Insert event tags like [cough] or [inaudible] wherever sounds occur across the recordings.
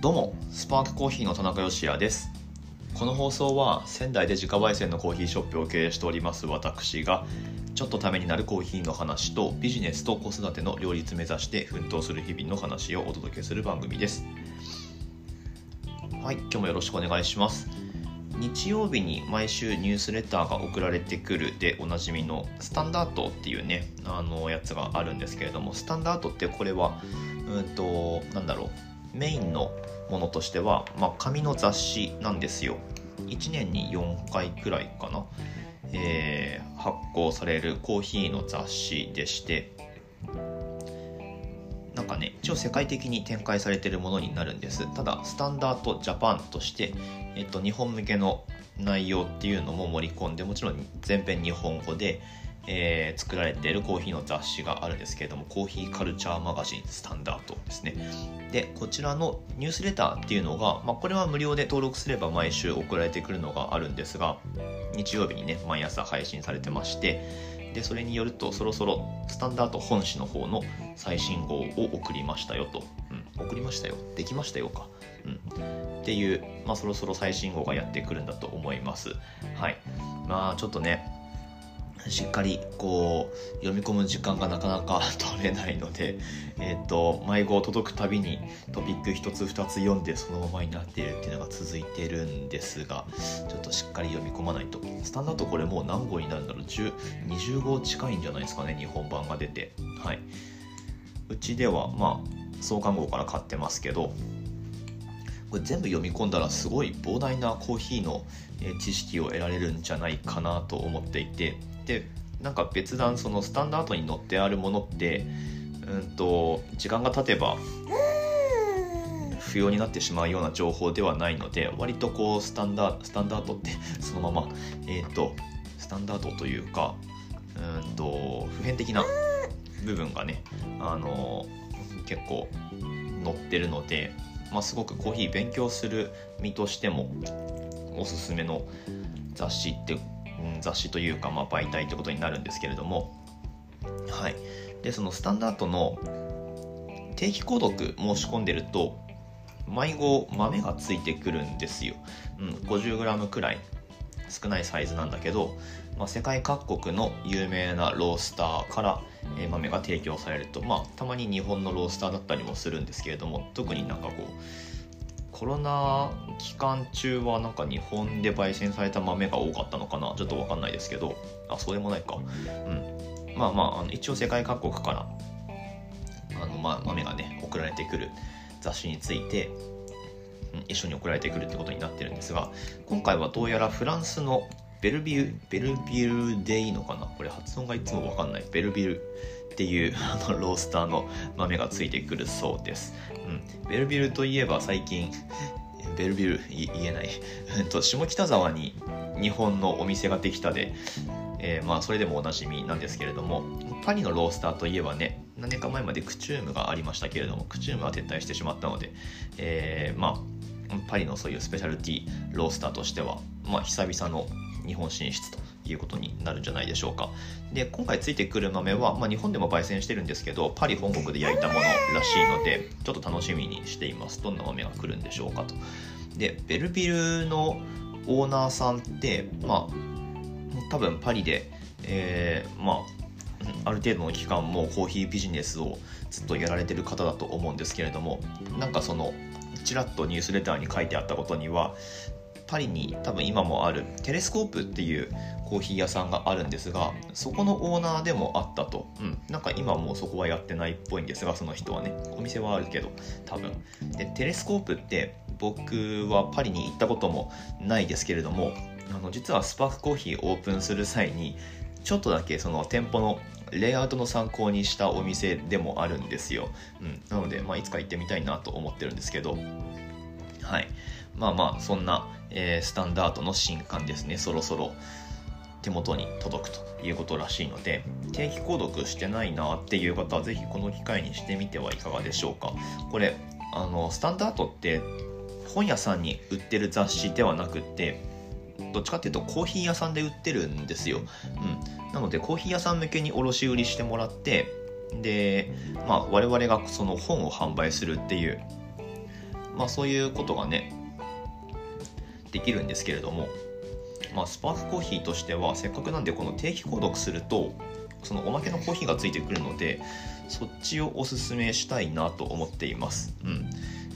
どうもスパークコーヒーの田中芳也です。この放送は仙台で自家焙煎のコーヒーショップを経営しております私がちょっとためになるコーヒーの話とビジネスと子育ての両立目指して奮闘する日々の話をお届けする番組です。はい今日もよろしくお願いします。日曜日に毎週ニュースレターが送られてくるでおなじみのスタンダードっていうねあのやつがあるんですけれどもスタンダードってこれはうんとなんだろう。メインのものとしては、まあ、紙の雑誌なんですよ。1年に4回くらいかな、えー、発行されるコーヒーの雑誌でしてなんかね一応世界的に展開されているものになるんです。ただスタンダードジャパンとして、えっと、日本向けの内容っていうのも盛り込んでもちろん全編日本語で、えー、作られているコーヒーの雑誌があるんですけれどもコーヒーカルチャーマガジンスタンダードですね。でこちらのニュースレターっていうのが、まあ、これは無料で登録すれば毎週送られてくるのがあるんですが日曜日にね毎朝配信されてましてでそれによるとそろそろスタンダード本誌の方の最新号を送りましたよと、うん、送りましたよ。できましたよか、うん、っていう、まあ、そろそろ最新号がやってくるんだと思います。はい。まあちょっとねしっかりこう読み込む時間がなかなか取れないので、[laughs] えーと、迷子届くたびにトピック1つ2つ読んでそのままになっているっていうのが続いてるんですがちょっとしっかり読み込まないと。スタンダードこれもう何号になる？んだろう20号近いんじゃないですかね日本版が出て。はい。うちではまあ創刊号から買ってますけどこれ全部読み込んだらすごい膨大なコーヒーの知識を得られるんじゃないかなと思っていてでなんか別段そのスタンダードに載ってあるものってうんと時間が経てば不要になってしまうような情報ではないので割とこうスタンダースタンダードって [laughs] そのままえっ、ー、とスタンダードというかうんと普遍的な部分がねあの結構載ってるので、まあ、すごくコーヒー勉強する身としてもおすすめの雑誌って雑誌というか、まあ、媒体ということになるんですけれども、はい、でそのスタンダードの定期購読申し込んでると迷子豆がついてくるんですよ、うん、50g くらい少ないサイズなんだけど、まあ、世界各国の有名なロースターから、え豆が提供されると、まあ、たまに日本のロースターだったりもするんですけれども特になんかこうコロナ期間中はなんか日本で焙煎された豆が多かったのかな？ちょっと分かんないですけど。あそうでもないか。うん。まあまああの一応世界各国からあの、ま、豆がね送られてくる雑誌について一緒に送られてくるってことになってるんですが今回はどうやらフランスのベルビュベルビルでいいのかな？これ発音がいつも分かんない。ベルビュル。っていう [laughs] あのロースターの豆がついてくるそうです、うん、ベルビルといえば最近 [laughs] ベルビル言えない。[laughs] 下北沢に日本のお店ができたで、えー、まあそれでもおなじみなんですけれどもパリのロースターといえばね何年か前までクチュームがありましたけれどもクチュームは撤退してしまったので、えー、まあパリのそういうスペシャルティーロースターとしては、まあ、久々の日本進出ということになるんじゃないでしょうか。で今回ついてくる豆は、まあ、日本でも焙煎してるんですけどパリ本国で焼いたものらしいのでちょっと楽しみにしています。どんな豆が来るんでしょうかと。でベルビルのオーナーさんってまあ多分パリで、えー、まあある程度の期間もコーヒービジネスをずっとやられてる方だと思うんですけれどもなんかそのちらっとニュースレターに書いてあったことにはパリに多分今もあるテレスコープっていうコーヒー屋さんがあるんですがそこのオーナーでもあったと、うん、なんか今もうそこはやってないっぽいんですがその人はね。お店はあるけど多分。でテレスコープって僕はパリに行ったこともないですけれどもあの実はスパークコーヒーオープンする際にちょっとだけその店舗のレイアウトの参考にしたお店でもあるんですよ、うん、なので、まあ、いつか行ってみたいなと思ってるんですけど。はい。まあまあそんなえー、スタンダードの新刊ですね。そろそろ手元に届くということらしいので定期購読してないなっていう方は是非この機会にしてみてはいかがでしょうか。これあのスタンダードって本屋さんに売ってる雑誌ではなくってどっちかっていうとコーヒー屋さんで売ってるんですよ、うん、なのでコーヒー屋さん向けに卸売りしてもらってで、まあ、我々がその本を販売するっていうまあそういうことがねできるんですけれども、まあ、スパークコーヒーとしてはせっかくなんでこの定期購読するとそのおまけのコーヒーがついてくるのでそっちをおすすめしたいなと思っています。うん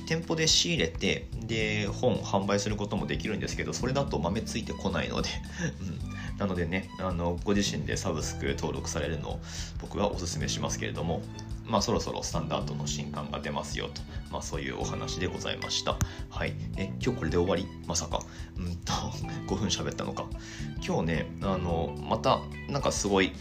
店舗で仕入れてで本販売することもできるんですけどそれだと豆ついてこないので、[laughs] うん、なのでねあのご自身でサブスク登録されるのを僕はおすすめしますけれどもまあそろそろスタンダードの新刊が出ますよと、まあ、そういうお話でございました。はい。え今日これで終わり？まさか。うんと [laughs] 5分喋ったのか。今日ねあのまたなんかすごい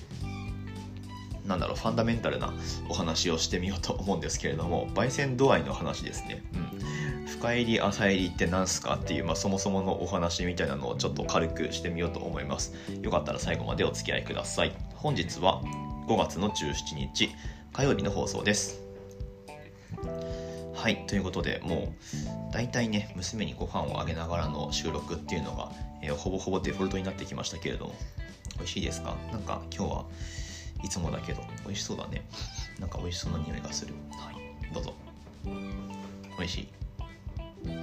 なんだろうファンダメンタルなお話をしてみようと思うんですけれども焙煎度合いの話ですね、うん、深入り浅入りって何すかっていう、まあ、そもそものお話みたいなのをちょっと軽くしてみようと思います。よかったら最後までお付き合いください。本日は5月の17日。火曜日の放送です。はいということでもう大体ね娘にご飯をあげながらの収録っていうのが、えー、ほぼほぼデフォルトになってきましたけれども美味しいですか？なんか今日はいつもだけど美味しそうだね。なんか美味しそうな匂いがする。はいどうぞ。美味しい。うん。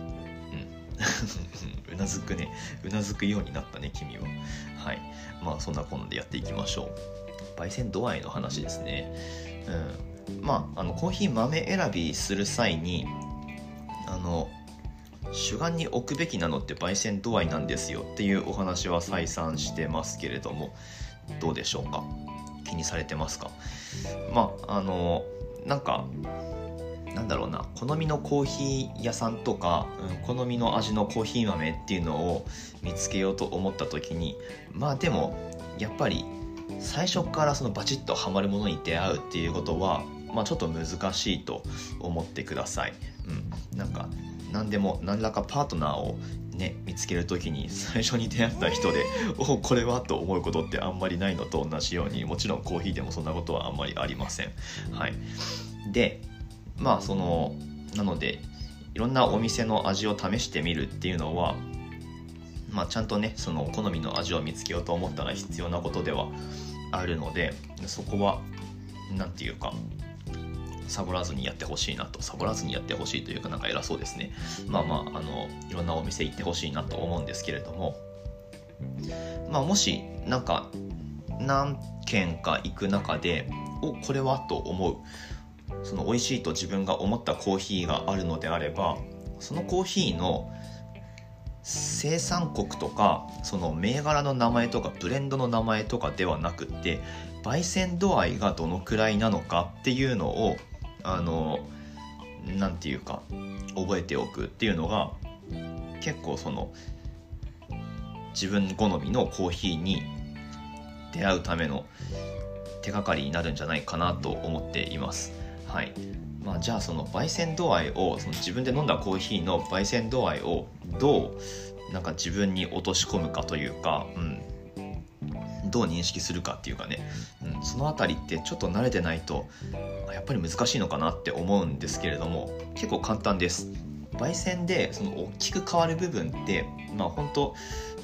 [laughs] うなずくね。うなずくようになったね君は。はい。まあそんなこんなでやっていきましょう。焙煎度合いの話ですね。うん。まああのコーヒー豆選びする際にあの主眼に置くべきなのって焙煎度合いなんですよっていうお話は再三してますけれどもどうでしょうか？気にされてますか？まああのなんかなんだろうな好みのコーヒー屋さんとか、うん、好みの味のコーヒー豆っていうのを見つけようと思った時にまあでもやっぱり最初からそのバチッとはまるものに出会うっていうことは、まあ、ちょっと難しいと思ってください。うん、なんか何でも何らかパートナーをね見つける時に最初に出会った人で [laughs] おこれはと思うことってあんまりないのと同じようにもちろんコーヒーでもそんなことはあんまりありません。はい、でまあそのなのでいろんなお店の味を試してみるっていうのはまあ、ちゃんとねその好みの味を見つけようと思ったら必要なことではあるのでそこは何て言うかサボらずにやってほしいなとサボらずにやってほしいというかなんか偉そうですね。まあまああのいろんなお店行ってほしいなと思うんですけれどもまあもしなんか何軒か行く中でおこれはと思うその美味しいと自分が思ったコーヒーがあるのであればそのコーヒーの生産国とかその銘柄の名前とかブレンドの名前とかではなくって焙煎度合いがどのくらいなのかっていうのをあの何て言うか覚えておくっていうのが結構その自分好みのコーヒーに出会うための手がかりになるんじゃないかなと思っています。はいまあ、じゃあその焙煎度合いをその自分で飲んだコーヒーの焙煎度合いをどうなんか自分に落とし込むかというか、うん、どう認識するかっていうかね、うん、その辺りってちょっと慣れてないとやっぱり難しいのかなって思うんですけれども結構簡単です。焙煎でその大きく変わる部分ってまあ本当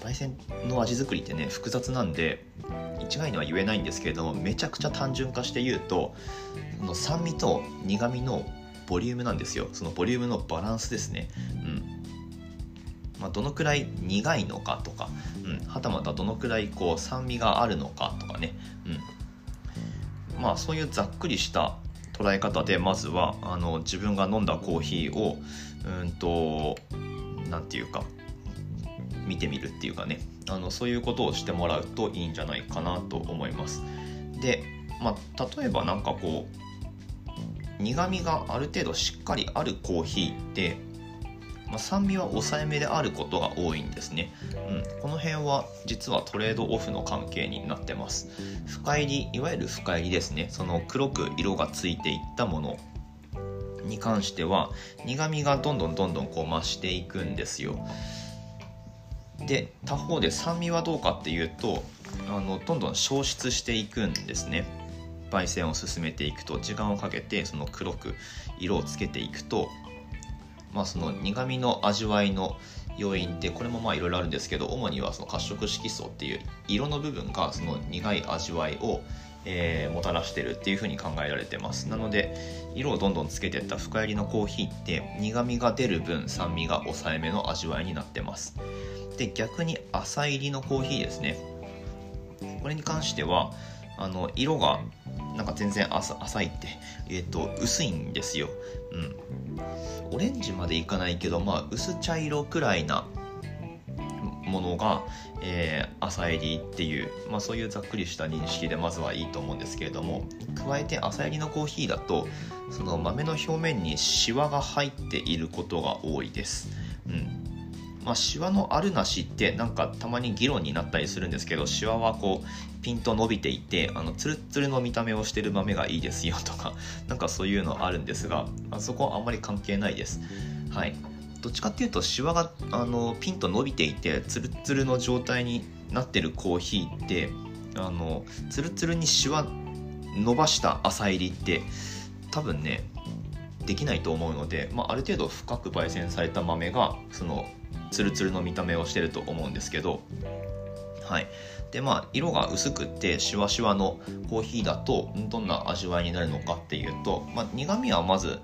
焙煎の味作りってね複雑なんで一概には言えないんですけれどもめちゃくちゃ単純化して言うとの酸味と苦味のボリュームなんですよ。そのボリュームのバランスですね。うん。まあ、どのくらい苦いのかとか、うん、はたまたどのくらいこう酸味があるのかとかね、うん、まあそういうざっくりした捉え方でまずはあの自分が飲んだコーヒーをうんと何て言うか見てみるっていうかね。あのそういうことをしてもらうといいんじゃないかなと思います。で、まあ、例えば何かこう苦みがある程度しっかりあるコーヒーってまあ、酸味は抑えめであることが多いんですね、うん、この辺は実はトレードオフの関係になってます。深入りいわゆる深入りですね。その黒く色がついていったものに関しては苦みがどんどんどんどんこう増していくんですよ。で他方で酸味はどうかっていうとあのどんどん消失していくんですね。焙煎を進めていくと時間をかけてその黒く色をつけていくとまあ、その苦味の味わいの要因ってこれもまあいろいろあるんですけど主にはその褐色色素っていう色の部分がその苦い味わいをえー、もたらしてるっていうふうに考えられてます。なので色をどんどんつけてった深入りのコーヒーって苦みが出る分酸味が抑えめの味わいになってます。で逆に浅入りのコーヒーですね。これに関してはあの色がなんか全然浅いって、えーと、薄いんですよ、うん、オレンジまでいかないけど、まあ、薄茶色くらいなものが、えー、朝入りっていう、まあ、そういうざっくりした認識でまずはいいと思うんですけれども加えて朝入りのコーヒーだとその豆の表面にシワが入っていることが多いです。まあ、シワのあるなしってなんかたまに議論になったりするんですけどシワはこうピンと伸びていてあのツルツルの見た目をしてる豆がいいですよとか [laughs] なんかそういうのあるんですがあそこはあんまり関係ないです。はいどっちかっていうとシワがあのピンと伸びていてツルツルの状態になってるコーヒーってあのツルツルにシワ伸ばした浅入りって多分ねできないと思うので、まあ、ある程度深く焙煎された豆がそのツルツルの見た目をしてると思うんですけどはい。でまあ色が薄くてシワシワのコーヒーだとどんな味わいになるのかっていうと、まあ、苦味はまず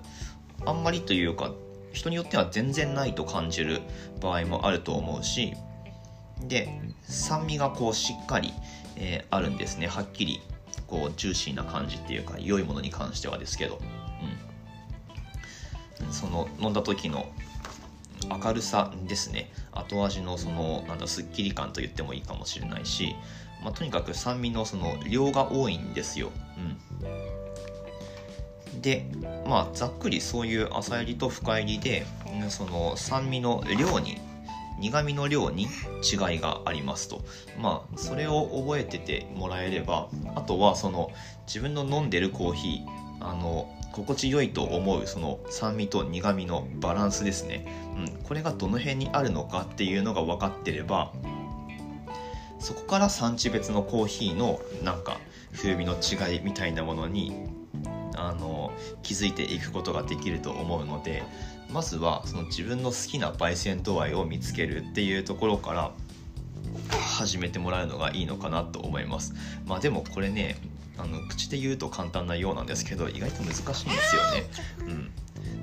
あんまりというか人によっては全然ないと感じる場合もあると思うしで酸味がこうしっかり、えー、あるんですね。はっきりこうジューシーな感じっていうか良いものに関してはですけど、うん、その飲んだ時の明るさですね。後味のそのなんだすっきり感と言ってもいいかもしれないし、まあ、とにかく酸味のその量が多いんですよ、うん、でまあざっくりそういう浅入りと深入りでその酸味の量に苦味の量に違いがありますと。まあそれを覚えててもらえればあとはその自分の飲んでるコーヒーあの心地よいと思うその酸味と苦味のバランスですね、うん、これがどの辺にあるのかっていうのが分かってればそこから産地別のコーヒーのなんか風味の違いみたいなものにあの気づいていくことができると思うのでまずはその自分の好きな焙煎度合いを見つけるっていうところから始めてもらうのがいいのかなと思います。まあでもこれねあの口で言うと簡単なようなんですけど意外と難しいんですよね。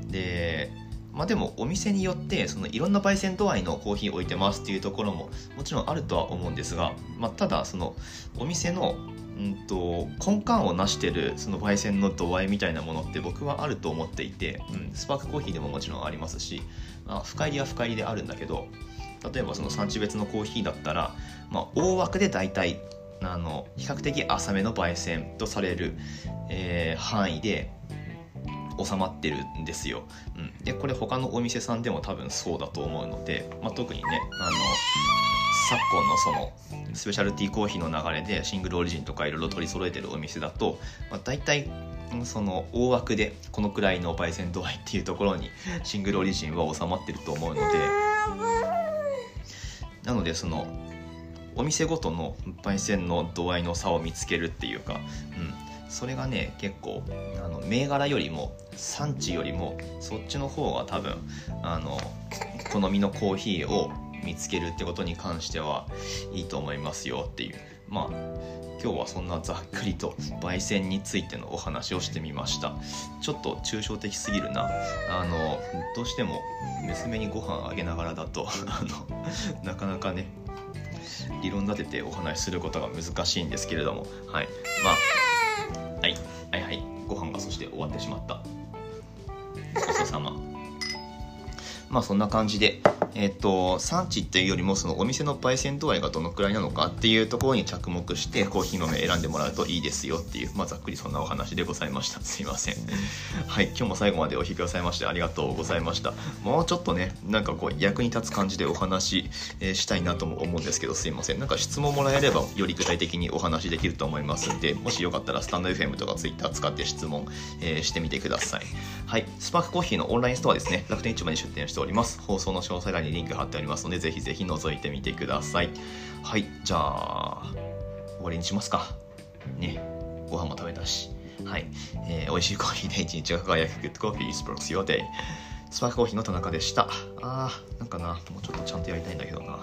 うん、でまあでもお店によってそのいろんな焙煎度合いのコーヒー置いてますっていうところももちろんあるとは思うんですが、まあ、ただそのお店のうんと根幹を成してるその焙煎の度合いみたいなものって僕はあると思っていて、うん、スパークコーヒーでももちろんありますし、まあ、深入りは深入りであるんだけど例えばその産地別のコーヒーだったら、まあ、大枠で大体あの比較的浅めの焙煎とされる、えー、範囲で収まってるんですよ、うん、でこれ他のお店さんでも多分そうだと思うので、まあ、特にねあの昨今のそのスペシャルティーコーヒーの流れでシングルオリジンとかいろいろ取り揃えてるお店だと、まあ、大体その大枠でこのくらいの焙煎度合いっていうところにシングルオリジンは収まってると思うので。なのでそのお店ごとの焙煎の度合いの差を見つけるっていうか、うん、それがね結構あの銘柄よりも産地よりもそっちの方が多分あの好みのコーヒーを見つけるってことに関してはいいと思いますよっていう。まあ今日はそんなざっくりと焙煎についてのお話をしてみました。ちょっと抽象的すぎるな。あのどうしても娘にご飯あげながらだと [laughs] あのなかなかね理論立ててお話しすることが難しいんですけれども。はい。まあはい。はいはい。ご飯がそして終わってしまった。ごちそうさま。まあそんな感じで。えっ、と産地っていうよりもそのお店の焙煎度合いがどのくらいなのかっていうところに着目してコーヒー豆選んでもらうといいですよっていう、まあ、ざっくりそんなお話でございました。[laughs] すいませんはい今日も最後までお聞きくださいましてありがとうございました。もうちょっとねなんかこう役に立つ感じでお話、えー、したいなとも思うんですけどすいません。なんか質問もらえればより具体的にお話できると思いますんでもしよかったらスタンド FM とか Twitter 使って質問、えー、してみてください。はいスパークコーヒーのオンラインストアですね。楽天市場に出店しております。放送の詳細欄にリンク貼ってありますので、ぜひぜひ覗いてみてください。はい、じゃあ、終わりにしますか。ね、ご飯も食べたし。はい、えー、美味しいコーヒーで一日が輝く Good Coffee Sparks Your Day。スパークコーヒーの田中でした。あー、なんかな、もうちょっとちゃんとやりたいんだけどな。